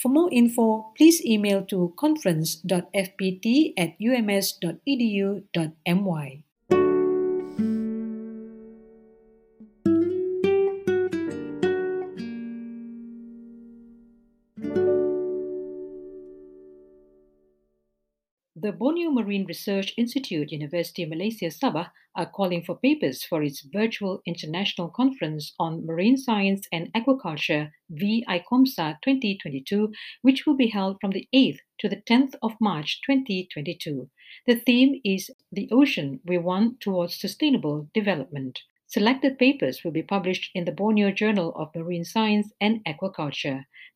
For more info, please email to conference.fpt at ums.edu.my. The Borneo Marine Research Institute, University of Malaysia Sabah, are calling for papers for its virtual international conference on marine science and aquaculture, VICOMSA 2022, which will be held from the 8th to the 10th of March 2022. The theme is The Ocean We Want Towards Sustainable Development. Selected papers will be published in the Borneo Journal of Marine Science and Aquaculture.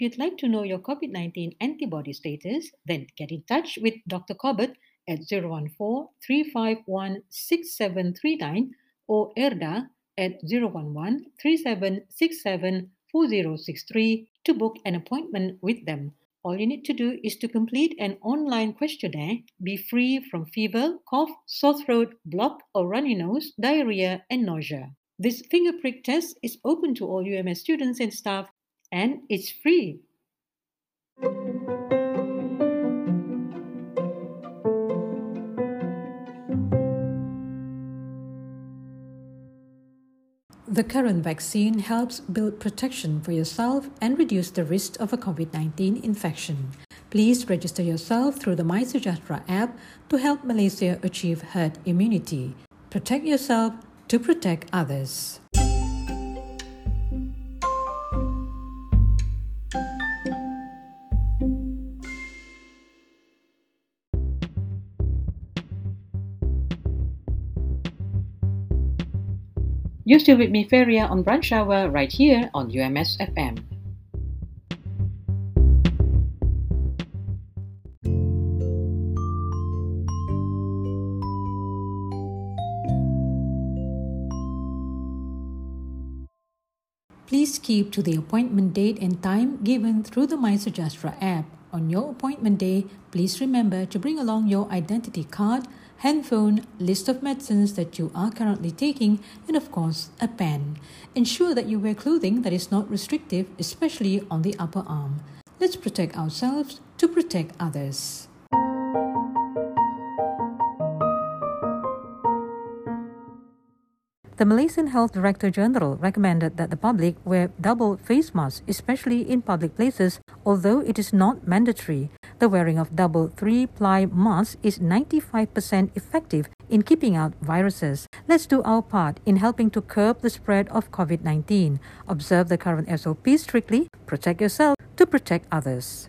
If you'd like to know your COVID 19 antibody status, then get in touch with Dr. Corbett at 014 351 6739 or ERDA at 011 3767 4063 to book an appointment with them. All you need to do is to complete an online questionnaire, be free from fever, cough, sore throat, blocked or runny nose, diarrhea, and nausea. This finger prick test is open to all UMS students and staff and it's free. The current vaccine helps build protection for yourself and reduce the risk of a COVID 19 infection. Please register yourself through the MySejahtera app to help Malaysia achieve herd immunity. Protect yourself to protect others. You're still with me, Feria, on Brunch Hour right here on UMS FM. Please keep to the appointment date and time given through the MySejahtera app. On your appointment day, please remember to bring along your identity card, handphone, list of medicines that you are currently taking, and of course, a pen. Ensure that you wear clothing that is not restrictive, especially on the upper arm. Let's protect ourselves to protect others. The Malaysian Health Director General recommended that the public wear double face masks, especially in public places, although it is not mandatory. The wearing of double three ply masks is 95% effective in keeping out viruses. Let's do our part in helping to curb the spread of COVID 19. Observe the current SOP strictly, protect yourself to protect others.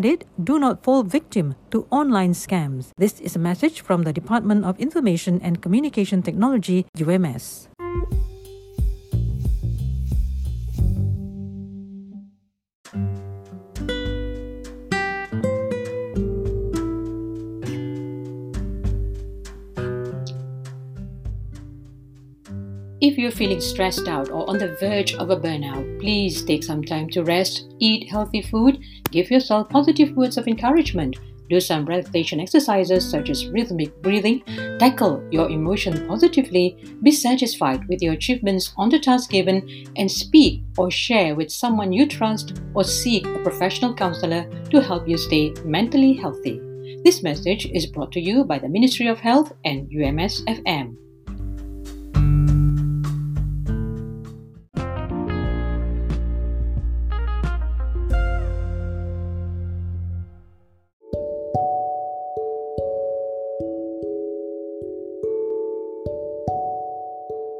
it, do not fall victim to online scams. This is a message from the Department of Information and Communication Technology, UMS. If you're feeling stressed out or on the verge of a burnout, please take some time to rest, eat healthy food, give yourself positive words of encouragement, do some relaxation exercises such as rhythmic breathing, tackle your emotion positively, be satisfied with your achievements on the task given, and speak or share with someone you trust or seek a professional counselor to help you stay mentally healthy. This message is brought to you by the Ministry of Health and UMS FM.